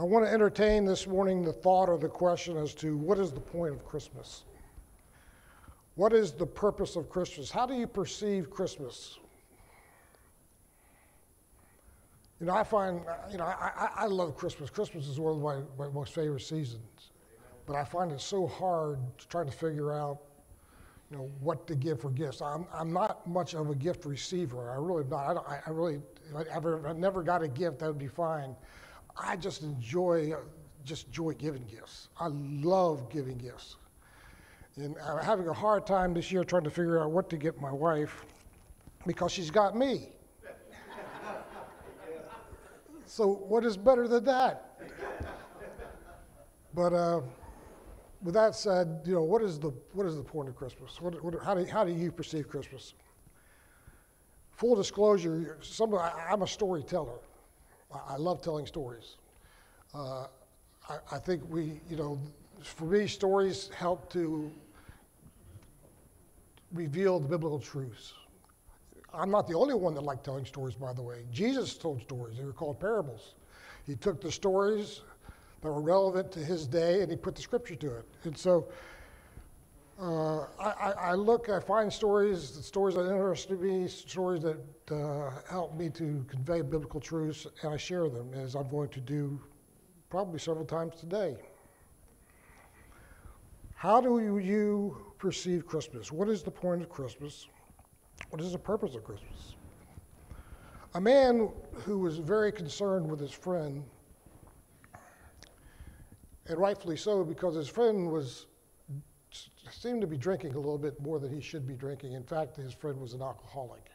I want to entertain this morning the thought or the question as to what is the point of Christmas? What is the purpose of Christmas? How do you perceive Christmas? You know, I find, you know, I, I love Christmas. Christmas is one of my, my most favorite seasons. But I find it so hard trying to figure out, you know, what to give for gifts. I'm, I'm not much of a gift receiver. I really am not. I, I really, I've, I've never got a gift that would be fine. I just enjoy, just enjoy giving gifts. I love giving gifts. And I'm having a hard time this year trying to figure out what to get my wife because she's got me. so, what is better than that? But uh, with that said, you know, what is the, what is the point of Christmas? What, what, how, do, how do you perceive Christmas? Full disclosure, some, I, I'm a storyteller. I, I love telling stories. Uh, I, I think we, you know, for me, stories help to reveal the biblical truths. I'm not the only one that liked telling stories, by the way. Jesus told stories, they were called parables. He took the stories that were relevant to his day and he put the scripture to it. And so uh, I, I, look, I find stories, stories that interest me, stories that uh, help me to convey biblical truths, and I share them as I'm going to do probably several times today. How do you perceive Christmas? What is the point of Christmas? What is the purpose of Christmas? A man who was very concerned with his friend, and rightfully so, because his friend was seemed to be drinking a little bit more than he should be drinking. In fact, his friend was an alcoholic.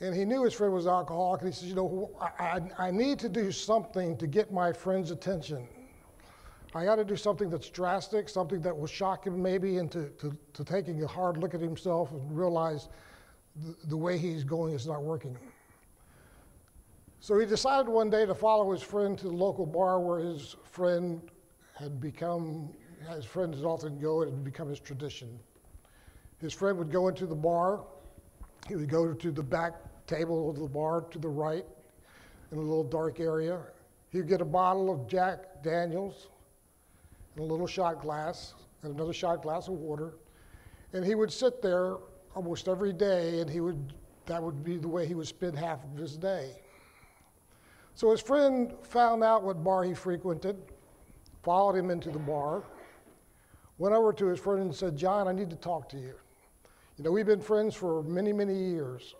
And he knew his friend was an alcoholic, and he says, You know, I, I need to do something to get my friend's attention. I got to do something that's drastic, something that will shock him maybe into to, to taking a hard look at himself and realize the, the way he's going is not working. So he decided one day to follow his friend to the local bar where his friend had become, his friends would often go, and it had become his tradition. His friend would go into the bar, he would go to the back table of the bar to the right in a little dark area. He'd get a bottle of Jack Daniels and a little shot glass and another shot glass of water. And he would sit there almost every day, and he would, that would be the way he would spend half of his day. So his friend found out what bar he frequented, followed him into the bar, went over to his friend and said, John, I need to talk to you. You know, we've been friends for many, many years.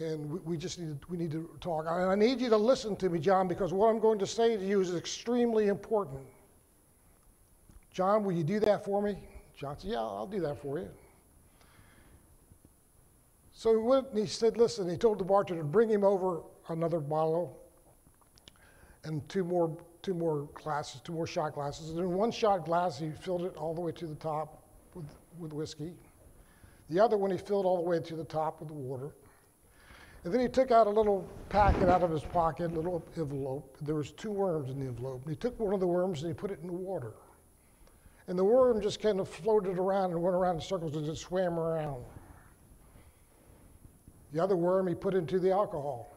And we, we just need to, we need to talk. I, I need you to listen to me, John, because what I'm going to say to you is extremely important. John, will you do that for me? John said, Yeah, I'll do that for you. So he went and he said, Listen, he told the bartender to bring him over another bottle and two more, two more glasses, two more shot glasses. And in one shot glass, he filled it all the way to the top with, with whiskey. The other one, he filled all the way to the top with water. And then he took out a little packet out of his pocket, a little envelope. There was two worms in the envelope. And he took one of the worms and he put it in the water. And the worm just kind of floated around and went around in circles and just swam around. The other worm he put into the alcohol.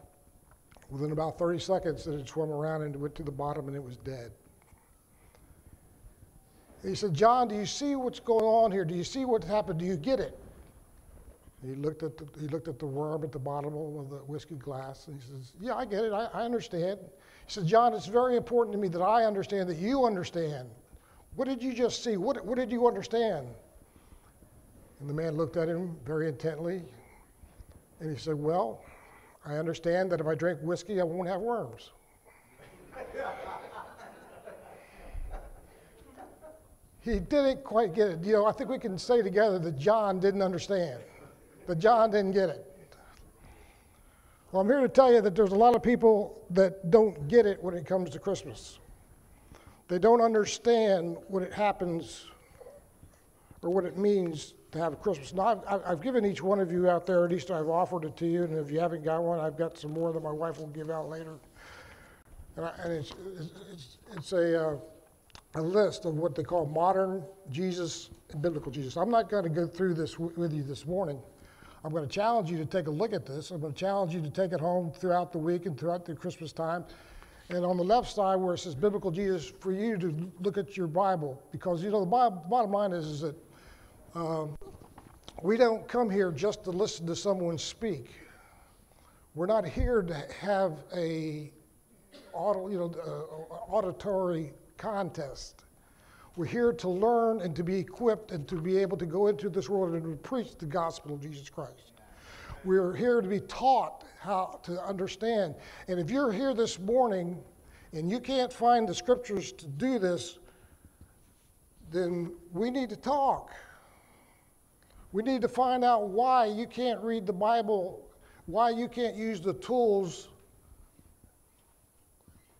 Within about 30 seconds, it had swum around and went to the bottom and it was dead. He said, John, do you see what's going on here? Do you see what happened? Do you get it? He looked at the, he looked at the worm at the bottom of the whiskey glass, and he says, "Yeah, I get it. I, I understand." He said, "John, it's very important to me that I understand that you understand. What did you just see? What, what did you understand?" And the man looked at him very intently, and he said, "Well, I understand that if I drink whiskey, I won't have worms." he didn't quite get it. You know, I think we can say together that John didn't understand. that John didn't get it. Well, I'm here to tell you that there's a lot of people that don't get it when it comes to Christmas. They don't understand what it happens or what it means to have a Christmas. Now, I've, I've given each one of you out there, at least I've offered it to you, and if you haven't got one, I've got some more that my wife will give out later. And, I, and it's, it's, it's a, uh, a list of what they call modern Jesus and biblical Jesus. I'm not going to go through this w- with you this morning. I'm going to challenge you to take a look at this. I'm going to challenge you to take it home throughout the week and throughout the Christmas time. And on the left side, where it says biblical Jesus, for you to look at your Bible, because you know the Bible, bottom line is, is that um, we don't come here just to listen to someone speak. We're not here to have a auto, you know, uh, auditory contest. We're here to learn and to be equipped and to be able to go into this world and to preach the gospel of Jesus Christ. We're here to be taught how to understand. And if you're here this morning and you can't find the scriptures to do this, then we need to talk. We need to find out why you can't read the Bible, why you can't use the tools,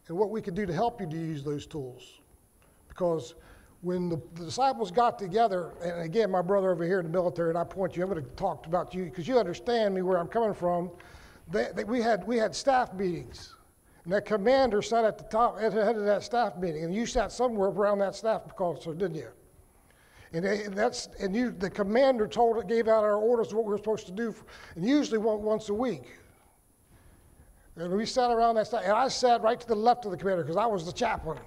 and what we can do to help you to use those tools. Because when the, the, disciples got together, and again, my brother over here in the military, and I point you, I'm going to talk about you because you understand me where I'm coming from. They, they, we, had, we had staff meetings, and that commander sat at the top, at the head of that staff meeting, and you sat somewhere around that staff because, didn't you? And, and that's and you, the commander told, gave out our orders what we were supposed to do, for, and usually once a week. And we sat around that staff, and I sat right to the left of the commander because I was the chaplain.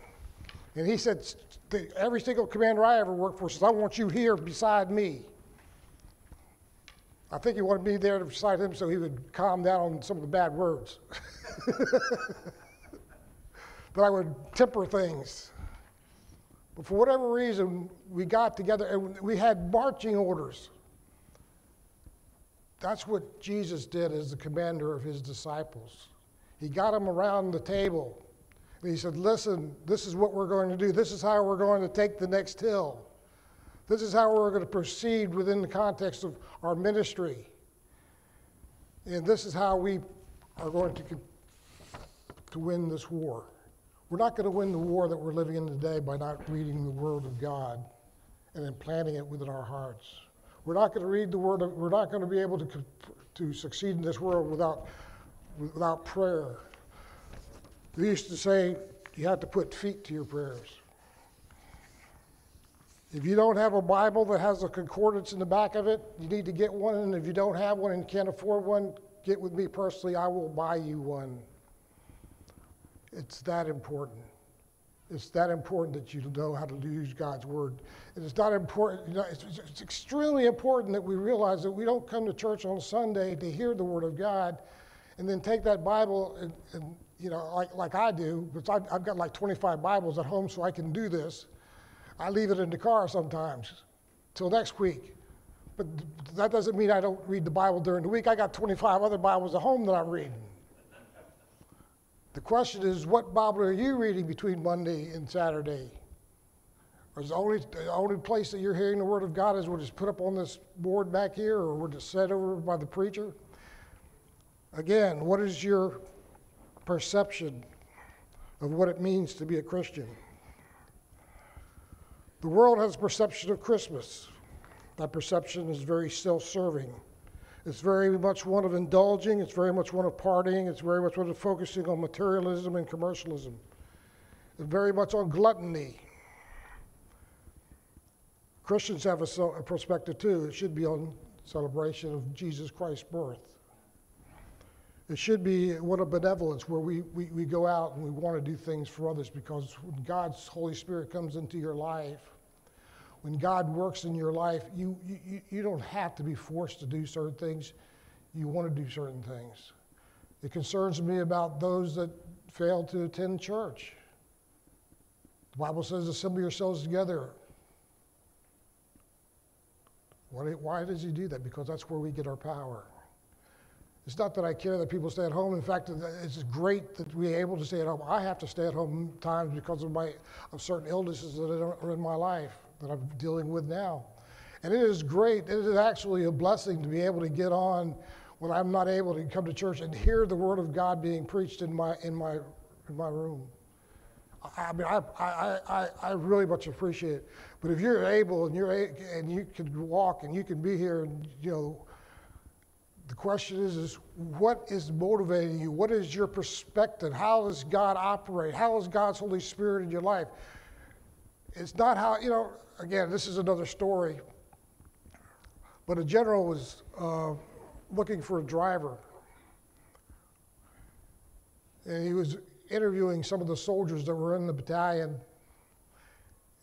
And he said, every single commander I ever worked for says, I want you here beside me. I think he wanted me there beside him so he would calm down on some of the bad words. but I would temper things. But for whatever reason, we got together and we had marching orders. That's what Jesus did as the commander of his disciples. He got them around the table and he said, Listen, this is what we're going to do. This is how we're going to take the next hill. This is how we're going to proceed within the context of our ministry. And this is how we are going to, to win this war. We're not going to win the war that we're living in today by not reading the Word of God and implanting it within our hearts. We're not going to read the Word, of, we're not going to be able to, to succeed in this world without, without prayer. We used to say you have to put feet to your prayers. If you don't have a Bible that has a concordance in the back of it, you need to get one. And if you don't have one and can't afford one, get with me personally. I will buy you one. It's that important. It's that important that you know how to use God's word. It's not important. You know, it's, it's extremely important that we realize that we don't come to church on Sunday to hear the word of God, and then take that Bible and, and you know, like, like I do, because I've, I've got like 25 Bibles at home so I can do this. I leave it in the car sometimes till next week. But that doesn't mean I don't read the Bible during the week. I got 25 other Bibles at home that I'm reading. The question is, what Bible are you reading between Monday and Saturday? Or is the only, the only place that you're hearing the Word of God is what is put up on this board back here or what is said over by the preacher? Again, what is your perception of what it means to be a Christian. The world has a perception of Christmas. That perception is very self serving. It's very much one of indulging, it's very much one of partying, it's very much one of focusing on materialism and commercialism. It's very much on gluttony. Christians have a, a perspective too. It should be on celebration of Jesus Christ's birth. It should be one of benevolence where we, we, we go out and we want to do things for others because when God's Holy Spirit comes into your life, when God works in your life, you, you, you don't have to be forced to do certain things. You want to do certain things. It concerns me about those that fail to attend church. The Bible says, assemble yourselves together. Why, why does he do that? Because that's where we get our power. It's not that I care that people stay at home. In fact, it's great that we're able to stay at home. I have to stay at home times because of my of certain illnesses that are in my life that I'm dealing with now. And it is great. It is actually a blessing to be able to get on when I'm not able to come to church and hear the Word of God being preached in my, in my, in my room. I mean, I, I, I, I really much appreciate it. But if you're able and you're a, and you can walk and you can be here, and you know, the question is, is what is motivating you? What is your perspective? How does God operate? How is God's Holy Spirit in your life? It's not how you know. Again, this is another story. But a general was uh, looking for a driver, and he was interviewing some of the soldiers that were in the battalion.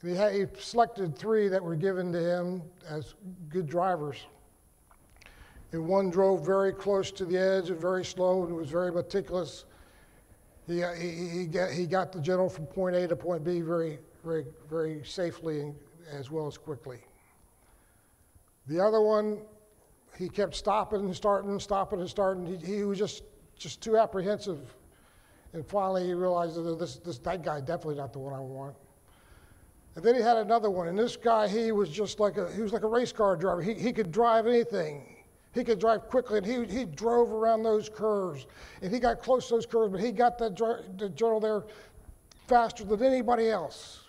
He, had, he selected three that were given to him as good drivers. And one drove very close to the edge and very slow and was very meticulous. He, he, he, got, he got the general from point A to point B very, very, very safely and as well as quickly. The other one, he kept stopping and starting, stopping and starting. He, he was just, just too apprehensive and finally, he realized that this, this, that guy definitely not the one I want. And then he had another one, and this guy, he was just like a, he was like a race car driver. He, he could drive anything. He could drive quickly, and he, he drove around those curves. And he got close to those curves, but he got that the journal there faster than anybody else.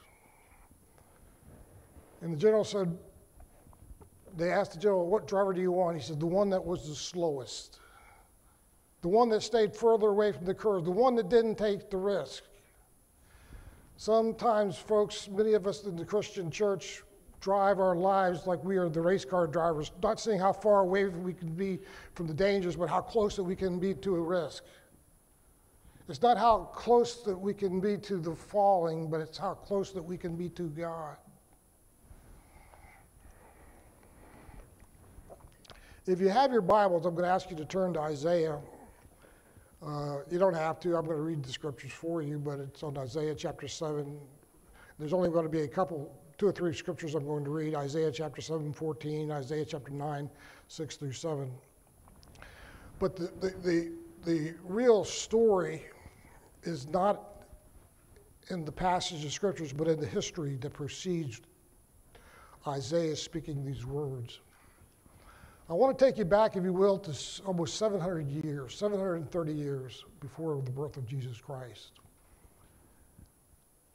And the general said, they asked the general, what driver do you want? He said, the one that was the slowest the one that stayed further away from the curve, the one that didn't take the risk. Sometimes, folks, many of us in the Christian church drive our lives like we are the race car drivers, not seeing how far away we can be from the dangers, but how close that we can be to a risk. It's not how close that we can be to the falling, but it's how close that we can be to God. If you have your Bibles, I'm going to ask you to turn to Isaiah uh, you don't have to. I'm going to read the scriptures for you, but it's on Isaiah chapter 7. There's only going to be a couple, two or three scriptures I'm going to read Isaiah chapter 7, 14, Isaiah chapter 9, 6 through 7. But the, the, the, the real story is not in the passage of scriptures, but in the history that precedes Isaiah speaking these words. I want to take you back, if you will, to almost 700 years, 730 years before the birth of Jesus Christ.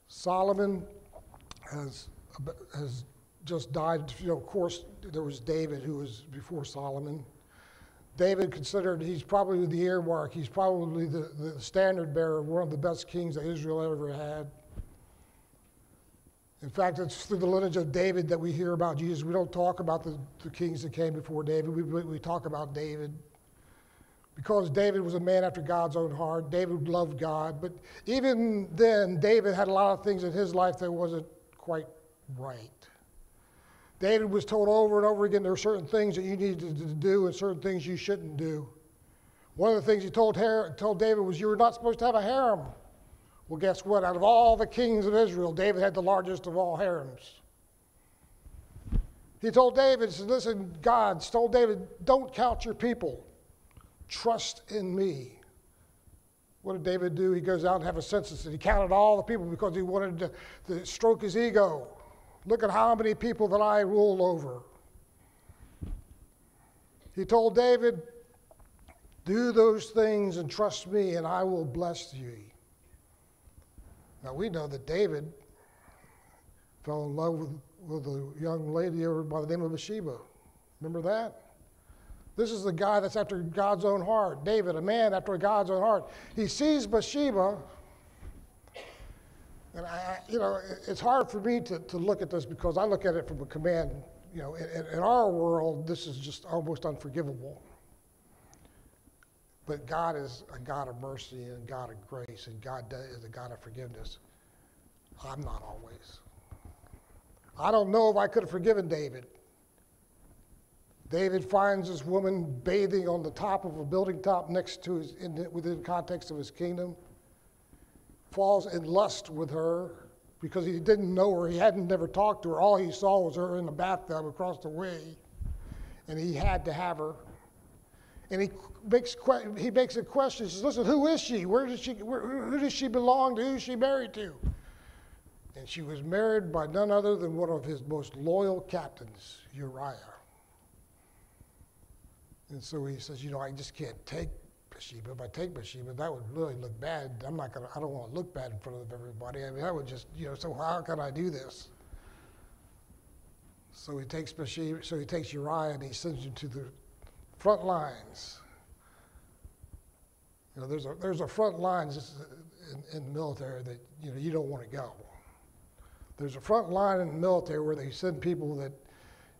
Solomon has, has just died. You know, of course, there was David who was before Solomon. David considered he's probably the earmark, he's probably the, the standard bearer, one of the best kings that Israel ever had. In fact, it's through the lineage of David that we hear about Jesus. We don't talk about the, the kings that came before David, we, we talk about David. Because David was a man after God's own heart, David loved God. But even then, David had a lot of things in his life that wasn't quite right. David was told over and over again there are certain things that you need to do and certain things you shouldn't do. One of the things he told, told David was you were not supposed to have a harem. Well, guess what? Out of all the kings of Israel, David had the largest of all harems. He told David, he said, Listen, God told David, don't count your people. Trust in me. What did David do? He goes out and have a census, and he counted all the people because he wanted to, to stroke his ego. Look at how many people that I rule over. He told David, Do those things and trust me, and I will bless you. Now we know that David fell in love with, with a young lady by the name of Bathsheba. Remember that? This is the guy that's after God's own heart. David, a man after God's own heart. He sees Bathsheba, and I, you know, it's hard for me to, to look at this because I look at it from a command. You know, in, in our world, this is just almost unforgivable. But God is a God of mercy and God of grace, and God is a God of forgiveness. I'm not always. I don't know if I could have forgiven David. David finds this woman bathing on the top of a building top next to his, in, within the context of his kingdom, falls in lust with her because he didn't know her. He hadn't never talked to her. All he saw was her in the bathtub across the way, and he had to have her and he makes, he makes a question. He says, Listen, who is she? Where does she, where, who does she belong to? Who is she married to? And she was married by none other than one of his most loyal captains, Uriah. And so he says, you know, I just can't take Bathsheba. If I take Bathsheba, that would really look bad. I'm not gonna. I don't want to look bad in front of everybody. I mean, that would just, you know. So how can I do this? So he takes Bathsheba. So he takes Uriah and he sends him to the front lines. You know, there's a there's a front line in, in the military that you know you don't want to go. There's a front line in the military where they send people that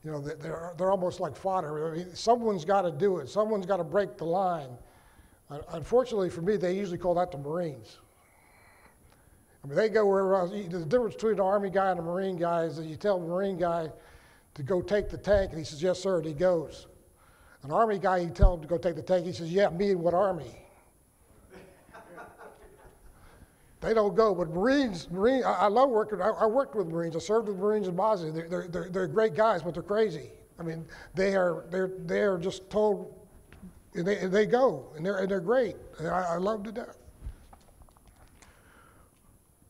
you know, they're, they're almost like fodder. I mean, someone's got to do it. Someone's got to break the line. Unfortunately for me, they usually call that the Marines. I mean, they go wherever else. The difference between an Army guy and a Marine guy is that you tell the Marine guy to go take the tank, and he says, yes, sir, and he goes. An Army guy, you tell him to go take the tank, he says, yeah, me and what Army? They don't go. But Marines, Marine, I, I love working. I, I, worked with Marines. I served with Marines in Bosnia. They're, they're, they're, they're, great guys, but they're crazy. I mean, they are they're they're just told, and they, and they go, and they're and they're great. And I, I love to death.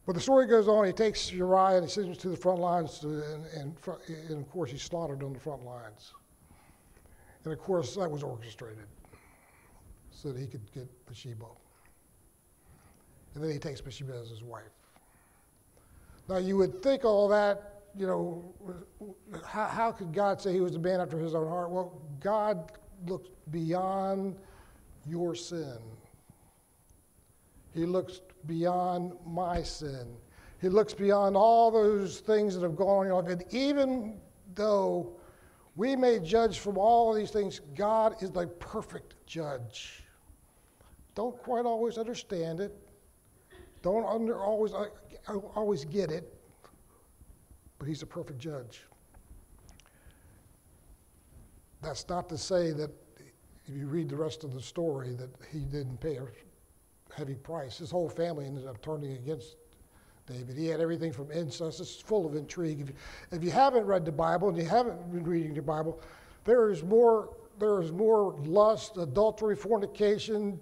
But the story goes on. He takes Uriah and he sends him to the front lines, to, and, and, and of course he's slaughtered on the front lines. And of course that was orchestrated so that he could get Bathsheba and then he takes Bathsheba as his wife. Now, you would think all that, you know, how, how could God say he was a man after his own heart? Well, God looks beyond your sin. He looks beyond my sin. He looks beyond all those things that have gone on. And even though we may judge from all of these things, God is the perfect judge. Don't quite always understand it. Don't under, always, uh, always get it, but he's a perfect judge. That's not to say that if you read the rest of the story that he didn't pay a heavy price. His whole family ended up turning against David. He had everything from incest. It's full of intrigue. If you, if you haven't read the Bible and you haven't been reading the Bible, there is more. There is more lust, adultery, fornication,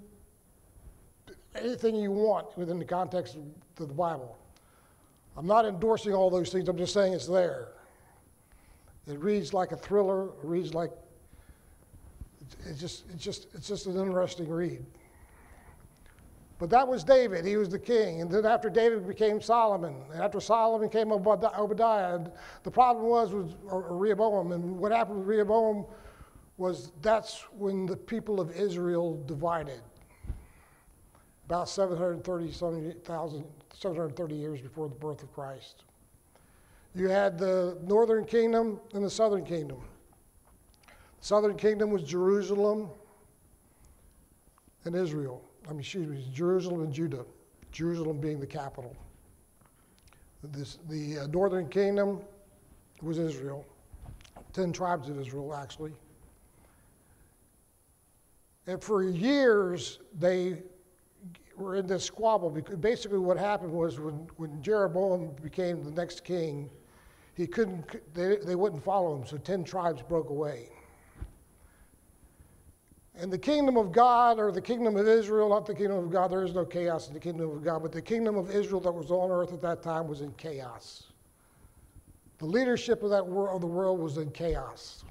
anything you want within the context of the Bible. I'm not endorsing all those things, I'm just saying it's there. It reads like a thriller, it reads like it's just, it's just, it's just an interesting read. But that was David. He was the king. And then after David became Solomon. And after Solomon came Obadiah. The problem was with Rehoboam. And what happened with Rehoboam was that's when the people of Israel divided about 730, 730 years before the birth of Christ. You had the northern kingdom and the southern kingdom. The southern kingdom was Jerusalem and Israel. I mean, excuse me, Jerusalem and Judah. Jerusalem being the capital. This, the uh, northern kingdom was Israel, ten tribes of Israel, actually. And for years, they were in this squabble because basically what happened was when, when Jeroboam became the next king, he couldn't, they, they wouldn't follow him, so 10 tribes broke away. And the kingdom of God, or the kingdom of Israel, not the kingdom of God, there is no chaos in the kingdom of God, but the kingdom of Israel that was on earth at that time was in chaos. The leadership of that world, of the world was in chaos.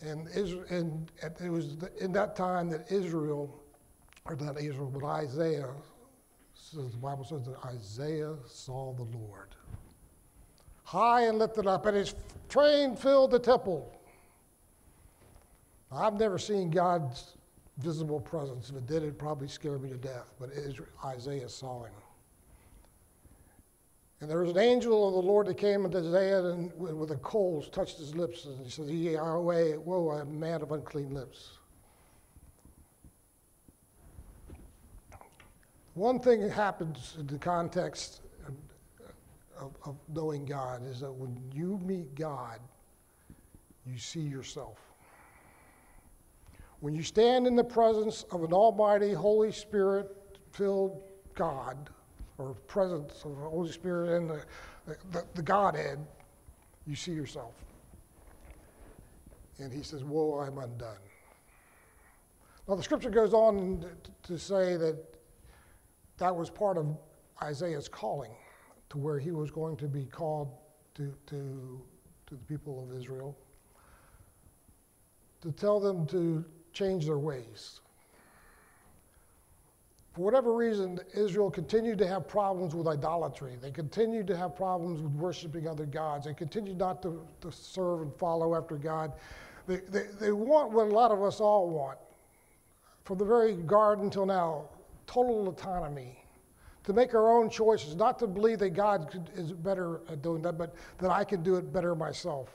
And, Israel, and it was in that time that Israel, or not Israel, but Isaiah, says the Bible says that Isaiah saw the Lord high and lifted up, and his train filled the temple. I've never seen God's visible presence. If it did, it'd probably scare me to death. But Isaiah saw him. And there was an angel of the Lord that came unto Isaiah and with the coals touched his lips. And he said, away, woe, I am a man of unclean lips. One thing that happens in the context of, of knowing God is that when you meet God, you see yourself. When you stand in the presence of an almighty, Holy Spirit filled God, or presence of the Holy Spirit and the, the, the Godhead, you see yourself. And he says, Woe, I'm undone. Now, the scripture goes on to say that that was part of Isaiah's calling to where he was going to be called to, to, to the people of Israel to tell them to change their ways. For whatever reason, Israel continued to have problems with idolatry. They continued to have problems with worshiping other gods. They continued not to, to serve and follow after God. They, they, they want what a lot of us all want, from the very garden until now total autonomy, to make our own choices, not to believe that God could, is better at doing that, but that I can do it better myself.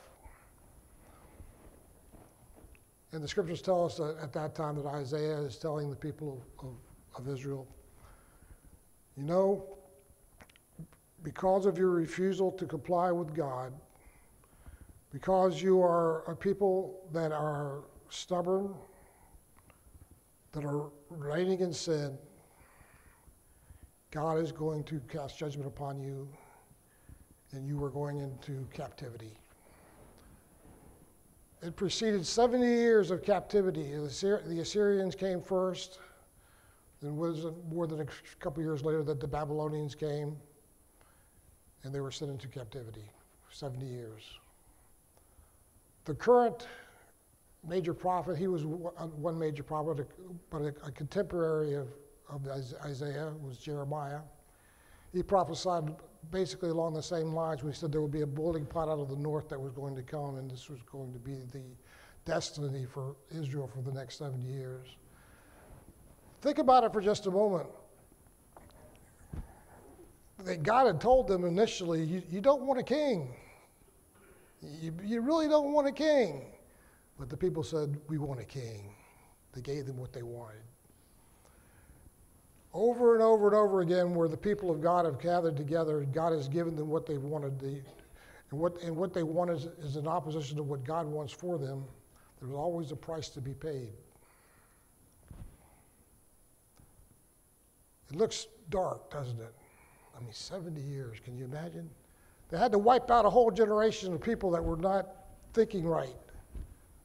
And the scriptures tell us that at that time that Isaiah is telling the people of, of, of Israel, you know, because of your refusal to comply with God, because you are a people that are stubborn, that are reigning in sin, God is going to cast judgment upon you, and you are going into captivity. It preceded 70 years of captivity. The Assyrians came first, then was more than a couple years later that the Babylonians came, and they were sent into captivity for 70 years. The current major prophet, he was uh, one major prophet, but a contemporary of, of Isaiah was Jeremiah. He prophesied basically along the same lines. We said there would be a boiling pot out of the north that was going to come, and this was going to be the destiny for Israel for the next 70 years. Think about it for just a moment. That God had told them initially, you, you don't want a king. You, you really don't want a king. But the people said, We want a king. They gave them what they wanted. Over and over and over again, where the people of God have gathered together, God has given them what they wanted. To, and, what, and what they want is, is in opposition to what God wants for them. There's always a price to be paid. It looks dark, doesn't it? I mean, 70 years, can you imagine? They had to wipe out a whole generation of people that were not thinking right,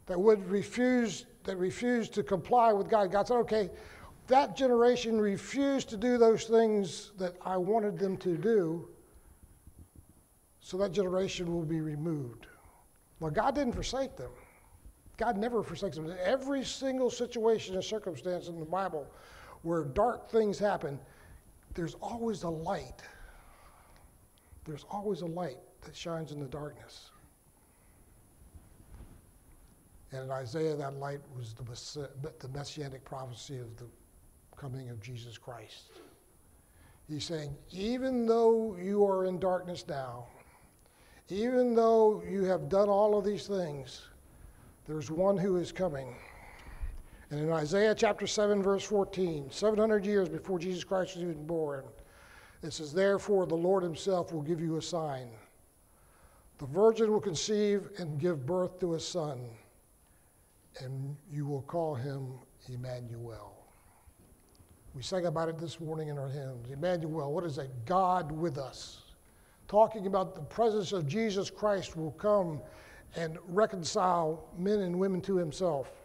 that would refuse, that refused to comply with God. God said, okay, that generation refused to do those things that I wanted them to do, so that generation will be removed. Well, God didn't forsake them. God never forsakes them. Every single situation and circumstance in the Bible where dark things happen, there's always a light. There's always a light that shines in the darkness. And in Isaiah, that light was the, the messianic prophecy of the coming of Jesus Christ. He's saying, even though you are in darkness now, even though you have done all of these things, there's one who is coming. And in Isaiah chapter 7, verse 14, 700 years before Jesus Christ was even born, it says, Therefore, the Lord himself will give you a sign. The virgin will conceive and give birth to a son, and you will call him Emmanuel. We sang about it this morning in our hymns. Emmanuel, what is that? God with us. Talking about the presence of Jesus Christ will come and reconcile men and women to himself.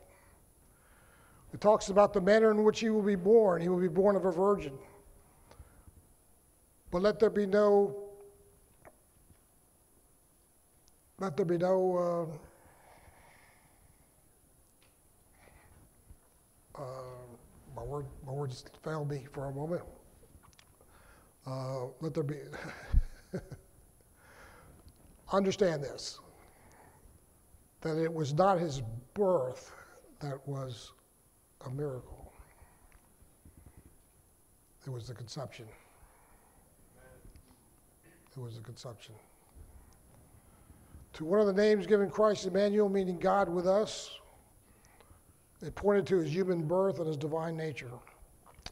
It talks about the manner in which he will be born. He will be born of a virgin. But let there be no, let there be no, uh, uh, my word, my words failed me for a moment. Uh, let there be. Understand this that it was not his birth that was a miracle, it was the conception. It was the conception. To one of the names given Christ Emmanuel, meaning God with us, it pointed to his human birth and his divine nature.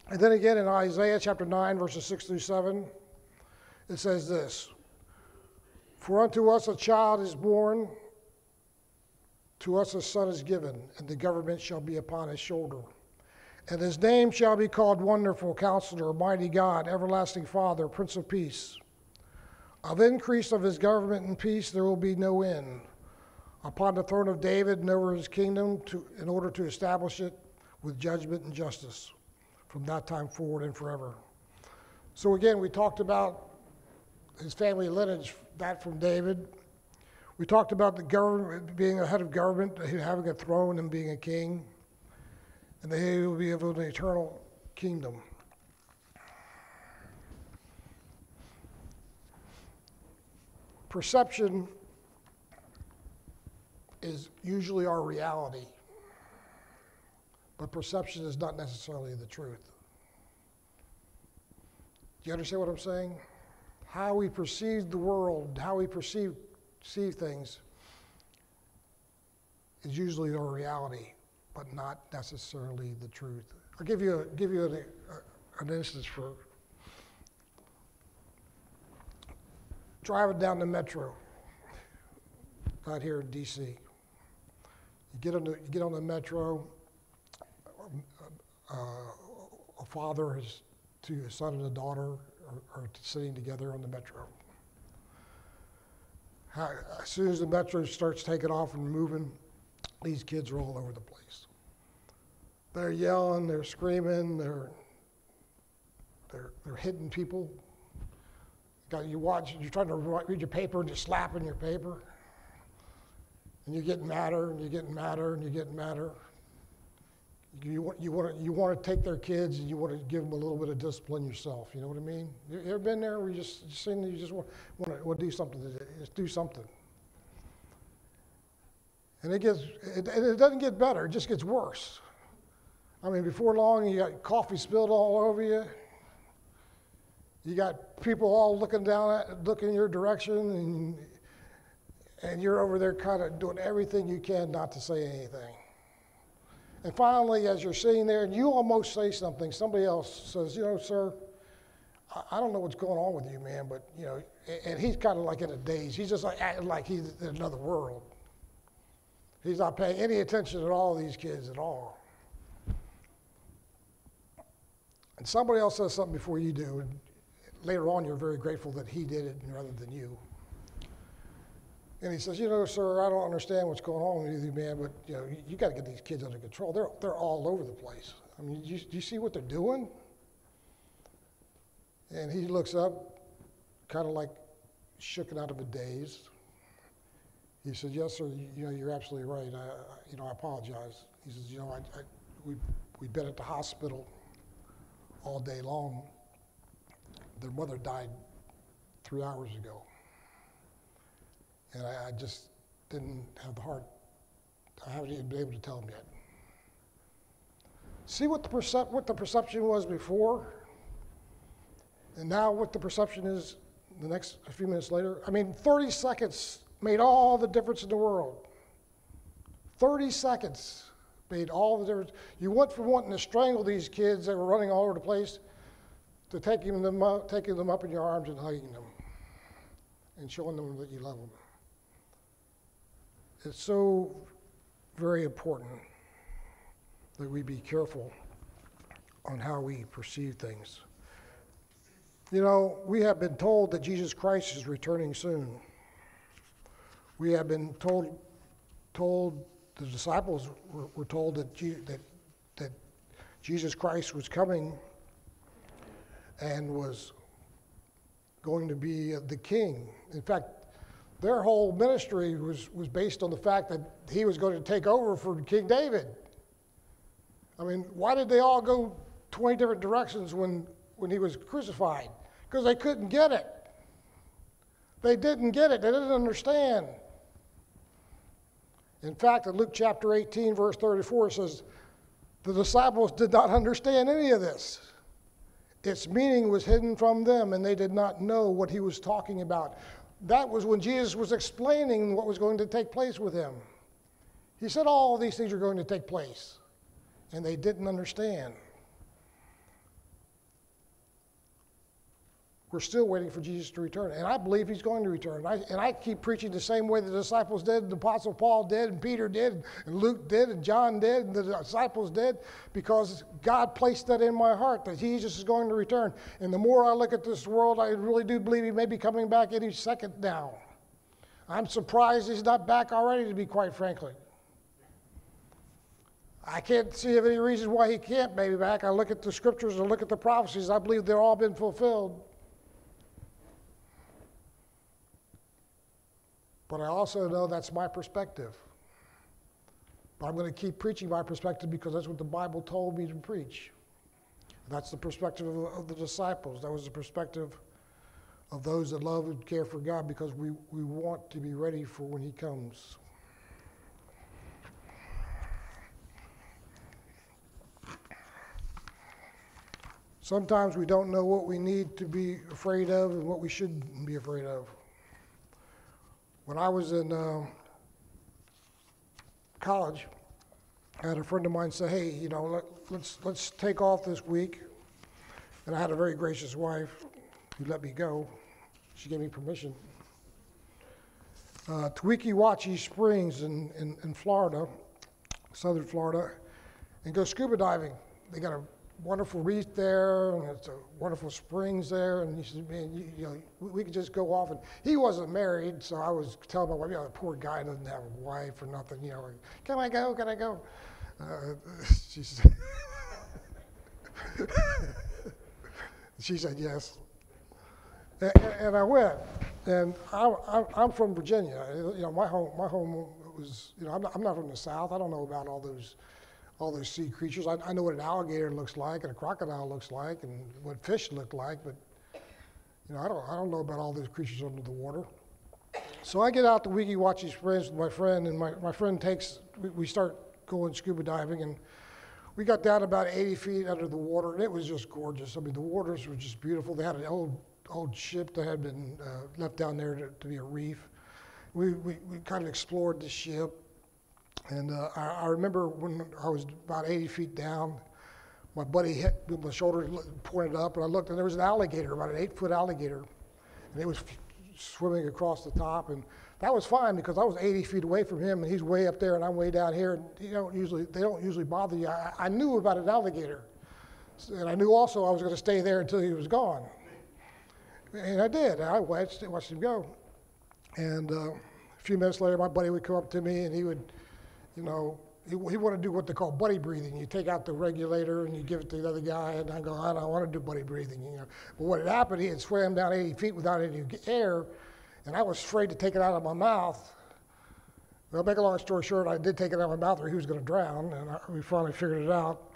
And then again in Isaiah chapter 9, verses 6 through 7, it says this For unto us a child is born, to us a son is given, and the government shall be upon his shoulder. And his name shall be called Wonderful Counselor, Mighty God, Everlasting Father, Prince of Peace. Of increase of his government and peace there will be no end upon the throne of David and over his kingdom to, in order to establish it with judgment and justice from that time forward and forever. So, again, we talked about his family lineage, that from David. We talked about the government being a head of government, having a throne and being a king, and they will be of an eternal kingdom. Perception is usually our reality, but perception is not necessarily the truth. Do you understand what I'm saying? How we perceive the world, how we perceive, perceive things, is usually our reality, but not necessarily the truth. I'll give you, a, give you an, a, an instance for driving down the metro out here in D.C. You get on the, you get on the metro, uh, a father is to a son and a daughter are, are sitting together on the metro. How, as soon as the metro starts taking off and moving, these kids are all over the place. They're yelling, they're screaming, they're they're they're hitting people. You watch, you're trying to read your paper and you're slapping your paper. And you're getting madder and you're getting madder and you're getting madder. You want, you, want to, you want to take their kids and you want to give them a little bit of discipline yourself. You know what I mean? You ever been there where you just, just saying you just want, want to, want to do something? Just do something. And it gets, it, it doesn't get better, it just gets worse. I mean, before long, you got coffee spilled all over you. You got people all looking down at, looking in your direction, and, and you're over there kind of doing everything you can not to say anything. And finally, as you're sitting there and you almost say something, somebody else says, You know, sir, I don't know what's going on with you, man, but, you know, and he's kind of like in a daze. He's just like acting like he's in another world. He's not paying any attention at all these kids at all. And somebody else says something before you do, and later on you're very grateful that he did it rather than you. And he says, you know, sir, I don't understand what's going on with you, man, but you know, you, you got to get these kids under control. They're they're all over the place. I mean, do you, you see what they're doing? And he looks up, kind of like shooken out of a daze. He said, yes, sir, you, you know, you're absolutely right. I, you know, I apologize. He says, you know, I, I, we, we've been at the hospital all day long. Their mother died three hours ago. And I, I just didn't have the heart. I haven't even been able to tell them yet. See what the, percep- what the perception was before, and now what the perception is the next a few minutes later. I mean, 30 seconds made all the difference in the world. 30 seconds made all the difference. You went from wanting to strangle these kids that were running all over the place to taking them up, taking them up in your arms and hugging them and showing them that you love them. It's so very important that we be careful on how we perceive things. You know, we have been told that Jesus Christ is returning soon. We have been told, told the disciples were, were told that, that, that Jesus Christ was coming and was going to be the king. In fact, their whole ministry was, was based on the fact that he was going to take over for King David. I mean, why did they all go 20 different directions when, when he was crucified? Because they couldn't get it. They didn't get it, they didn't understand. In fact, in Luke chapter 18, verse 34, it says, The disciples did not understand any of this. Its meaning was hidden from them, and they did not know what he was talking about. That was when Jesus was explaining what was going to take place with him. He said all these things are going to take place, and they didn't understand. We're still waiting for Jesus to return. And I believe he's going to return. And I, and I keep preaching the same way the disciples did, the Apostle Paul did, and Peter did, and Luke did, and John did, and the disciples did, because God placed that in my heart that Jesus is going to return. And the more I look at this world, I really do believe he may be coming back any second now. I'm surprised he's not back already, to be quite frankly. I can't see any reason why he can't be back. I look at the scriptures and look at the prophecies. I believe they're all been fulfilled. But I also know that's my perspective. But I'm going to keep preaching my perspective because that's what the Bible told me to preach. That's the perspective of, of the disciples. That was the perspective of those that love and care for God because we, we want to be ready for when He comes. Sometimes we don't know what we need to be afraid of and what we should be afraid of. When I was in uh, college, I had a friend of mine say, "Hey, you know, let, let's let's take off this week." And I had a very gracious wife who let me go. She gave me permission. Uh, Weeki Springs in, in, in Florida, southern Florida, and go scuba diving. They got a wonderful reef there, and it's a wonderful springs there. And he said, "Man, you, you know, we, we could just go off." And he wasn't married, so I was telling my wife, "You know, the poor guy doesn't have a wife or nothing. You know, can I go? Can I go?" Uh, she said, she said yes, and, and I went. And I, am from Virginia. You know, my home, my home was. You know, I'm not, I'm not from the South. I don't know about all those all those sea creatures. I, I, know what an alligator looks like and a crocodile looks like and what fish look like, but you know, I don't, I don't know about all those creatures under the water. So I get out to Weeki Wachee Springs with my friend, and my, my friend takes, we, we start going scuba diving, and we got down about 80 feet under the water, and it was just gorgeous. I mean, the waters were just beautiful. They had an old, old ship that had been uh, left down there to, to be a reef. We, we, we kind of explored the ship, and uh, I, I, remember when I was about 80 feet down, my buddy hit my shoulder, pointed up, and I looked, and there was an alligator, about an eight foot alligator, and it was swimming across the top. And that was fine because I was 80 feet away from him, and he's way up there, and I'm way down here. And you don't usually, they don't usually bother you. I, I knew about an alligator, and I knew also I was going to stay there until he was gone. And I did. I watched, watched him go. And uh, a few minutes later, my buddy would come up to me, and he would you know, he, he wanted to do what they call buddy breathing. You take out the regulator and you give it to the other guy, and I go, I don't want to do buddy breathing. You know, but what had happened, he had swam down 80 feet without any air, and I was afraid to take it out of my mouth. Well, make a long story short, I did take it out of my mouth, or he was going to drown, and I, we finally figured it out.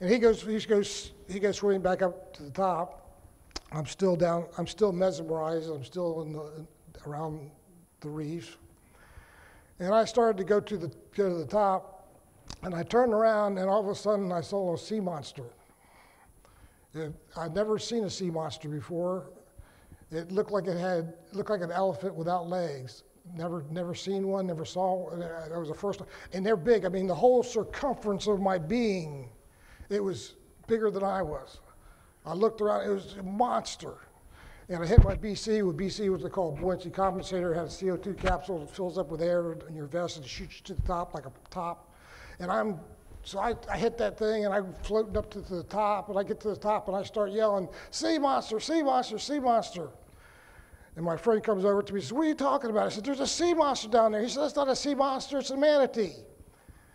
And he goes, he goes, he goes swimming back up to the top. I'm still down. I'm still mesmerized. I'm still the, around the reef. And I started to go to the, go to the top, and I turned around, and all of a sudden I saw a sea monster. It, I'd never seen a sea monster before. It looked like it had looked like an elephant without legs. Never, never seen one. Never saw. That was the first time. And they're big. I mean, the whole circumference of my being, it was bigger than I was. I looked around. It was a monster. And I hit my BC with BC, what they call buoyancy compensator. Has a CO2 capsule that fills up with air in your vest and shoots you to the top like a top. And I'm, so I, I hit that thing and I'm floating up to the top and I get to the top and I start yelling, sea monster, sea monster, sea monster. And my friend comes over to me and says, What are you talking about? I said, There's a sea monster down there. He said, That's not a sea monster, it's a manatee.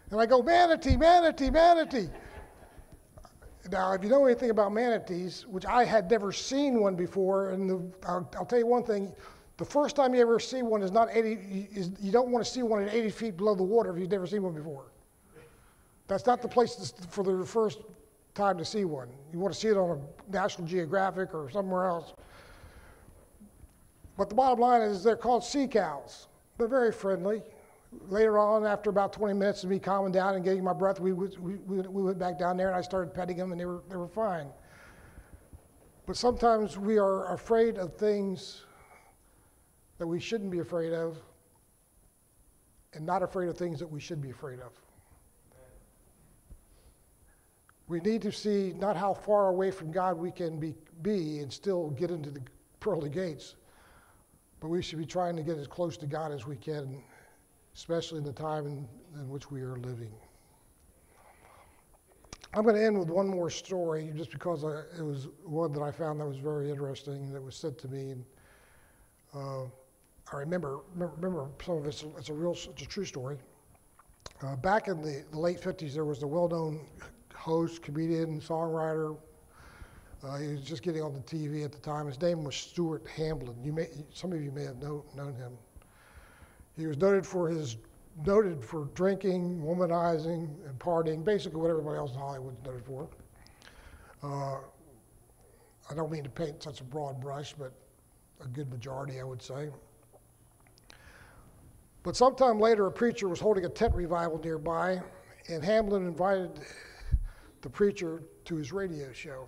And I go, Manatee, manatee, manatee. Now, if you know anything about manatees, which I had never seen one before, and the, I'll, I'll, tell you one thing: the first time you ever see one is not 80. Is, you don't want to see one at 80 feet below the water if you've never seen one before. That's not the place for the first time to see one. You want to see it on a National Geographic or somewhere else. But the bottom line is, they're called sea cows. They're very friendly later on, after about 20 minutes of me calming down and getting my breath, we, we, we, we went back down there and I started petting them and they were, they were fine. But sometimes we are afraid of things that we shouldn't be afraid of and not afraid of things that we should be afraid of. We need to see not how far away from God we can be, be and still get into the pearly gates, but we should be trying to get as close to God as we can especially in the time in, in which we are living. I'm going to end with one more story just because I, it was one that I found that was very interesting that was said to me. And, uh, I remember, remember, some of it's, it's a real, it's a true story. Uh, back in the, the, late 50s, there was a well-known host, comedian, songwriter. Uh, he was just getting on the TV at the time. His name was Stuart Hamblen. You may, some of you may have know, known him. He was noted for his noted for drinking, womanizing, and partying, basically what everybody else in Hollywood is noted for. Uh, I don't mean to paint such a broad brush, but a good majority, I would say. But sometime later, a preacher was holding a tent revival nearby, and Hamblen invited the preacher to his radio show.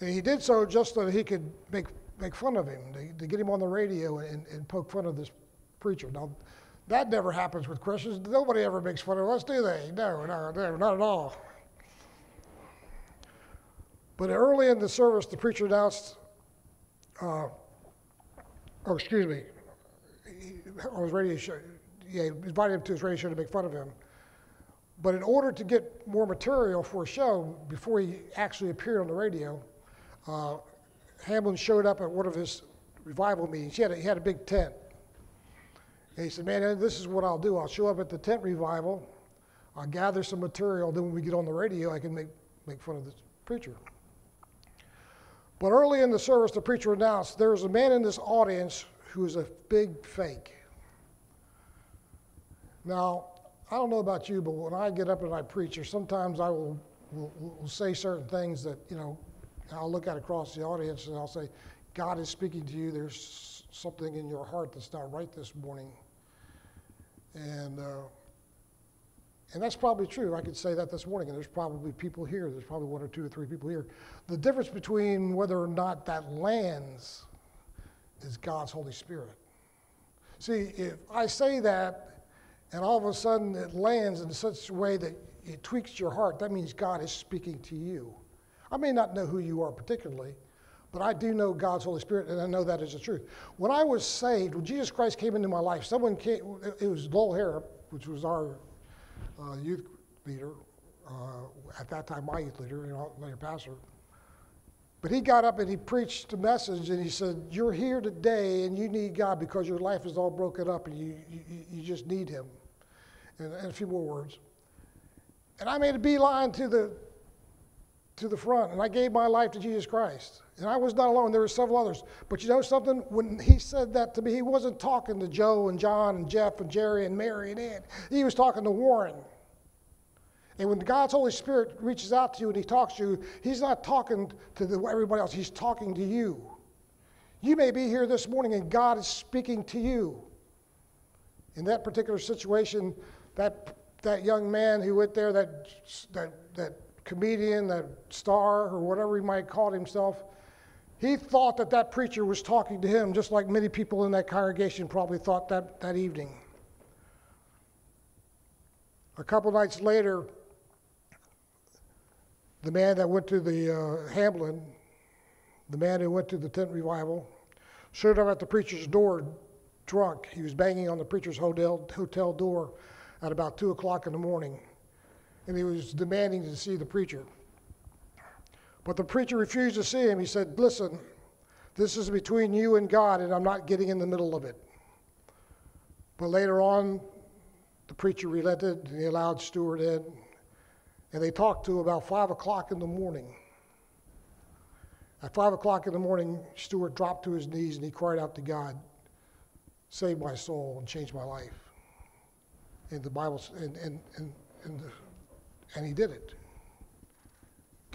And he did so just so that he could make, make fun of him, to, to get him on the radio and, and poke fun of this preacher. Now, that never happens with Christians. Nobody ever makes fun of us, do they? No, no, no, not at all. But early in the service, the preacher announced, uh, oh, excuse me, on his radio show, yeah, invited him to his radio show to make fun of him. But in order to get more material for a show, before he actually appeared on the radio, uh, Hamblen showed up at one of his revival meetings. He had a, he had a big tent. He said, Man, this is what I'll do. I'll show up at the tent revival, I'll gather some material, then when we get on the radio, I can make, make fun of the preacher. But early in the service, the preacher announced there is a man in this audience who is a big fake. Now, I don't know about you, but when I get up and I preach, or sometimes I will, will, will say certain things that, you know, I'll look at across the audience and I'll say, God is speaking to you. There's something in your heart that's not right this morning. And, uh, and that's probably true. I could say that this morning, and there's probably people here. There's probably one or two or three people here. The difference between whether or not that lands is God's Holy Spirit. See, if I say that and all of a sudden it lands in such a way that it tweaks your heart, that means God is speaking to you. I may not know who you are particularly, but I do know God's Holy Spirit, and I know that is the truth. When I was saved, when Jesus Christ came into my life, someone came, it was Lowell Harrop, which was our uh, youth leader, uh, at that time my youth leader, and later pastor. But he got up and he preached a message and he said, You're here today and you need God because your life is all broken up and you, you, you just need Him. And, and a few more words. And I made a beeline to the, to the front and I gave my life to Jesus Christ. And I was not alone, there were several others. But you know something? When he said that to me, he wasn't talking to Joe and John and Jeff and Jerry and Mary and Ed. He was talking to Warren. And when God's Holy Spirit reaches out to you and He talks to you, He's not talking to the, everybody else, He's talking to you. You may be here this morning and God is speaking to you. In that particular situation, that, that young man who went there, that, that, that comedian, that star, or whatever he might call himself, he thought that that preacher was talking to him, just like many people in that congregation probably thought that, that evening. A couple nights later, the man that went to the uh, Hamblen, the man who went to the tent revival, showed up at the preacher's door drunk. He was banging on the preacher's hotel, hotel door at about 2 o'clock in the morning, and he was demanding to see the preacher. But the preacher refused to see him. He said, Listen, this is between you and God, and I'm not getting in the middle of it. But later on, the preacher relented and he allowed Stuart in. And they talked to about 5 o'clock in the morning. At 5 o'clock in the morning, Stuart dropped to his knees and he cried out to God, Save my soul and change my life. And the Bible, and, and, and, and, the, and he did it.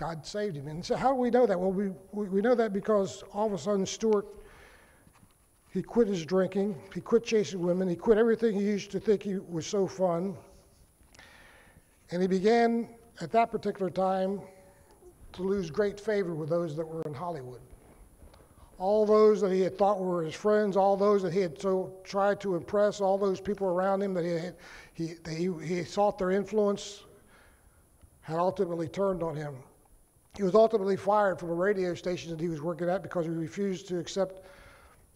God saved him. And so, how do we know that? Well, we, we, know that because all of a sudden, Stuart, he quit his drinking, he quit chasing women, he quit everything he used to think he was so fun. And he began at that particular time to lose great favor with those that were in Hollywood. All those that he had thought were his friends, all those that he had so tried to impress, all those people around him that he, had, he, he, he sought their influence, had ultimately turned on him. He was ultimately fired from a radio station that he was working at because he refused to accept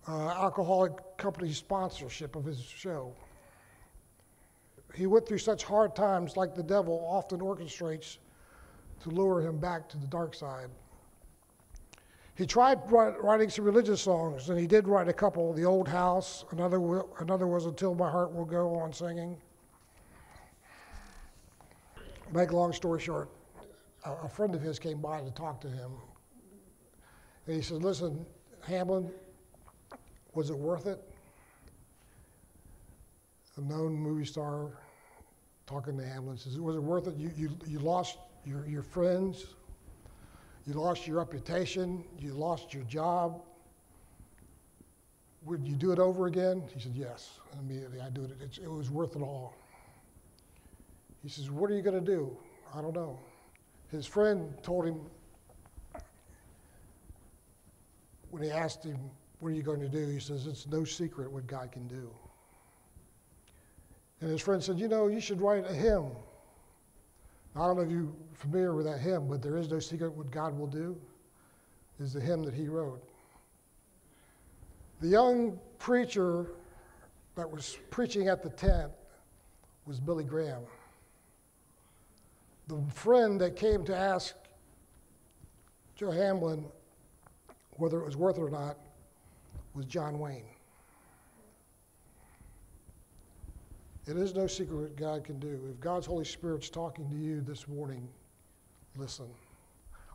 uh, alcoholic company sponsorship of his show he went through such hard times, like the devil often orchestrates to lure him back to the dark side. He tried writing some religious songs, and he did write a couple. The Old House, another, another was Until My Heart Will Go On Singing. Make a long story short, a friend of his came by to talk to him. And he said, Listen, Hamlin, was it worth it? a known movie star, talking to Hamlin, says, Was it worth it? You, you, you lost your, your friends, you lost your reputation, you lost your job. Would you do it over again? He said, Yes. And immediately I do it. It was worth it all. He says, What are you going to do? I don't know. His friend told him, when he asked him, What are you going to do? He says, It's no secret what God can do. And his friend said, You know, you should write a hymn. I don't know if you're familiar with that hymn, but there is no secret what God will do, is the hymn that he wrote. The young preacher that was preaching at the tent was Billy Graham. The friend that came to ask Joe Hamlin whether it was worth it or not was John Wayne. It is no secret what God can do. If God's Holy Spirit's talking to you this morning, listen.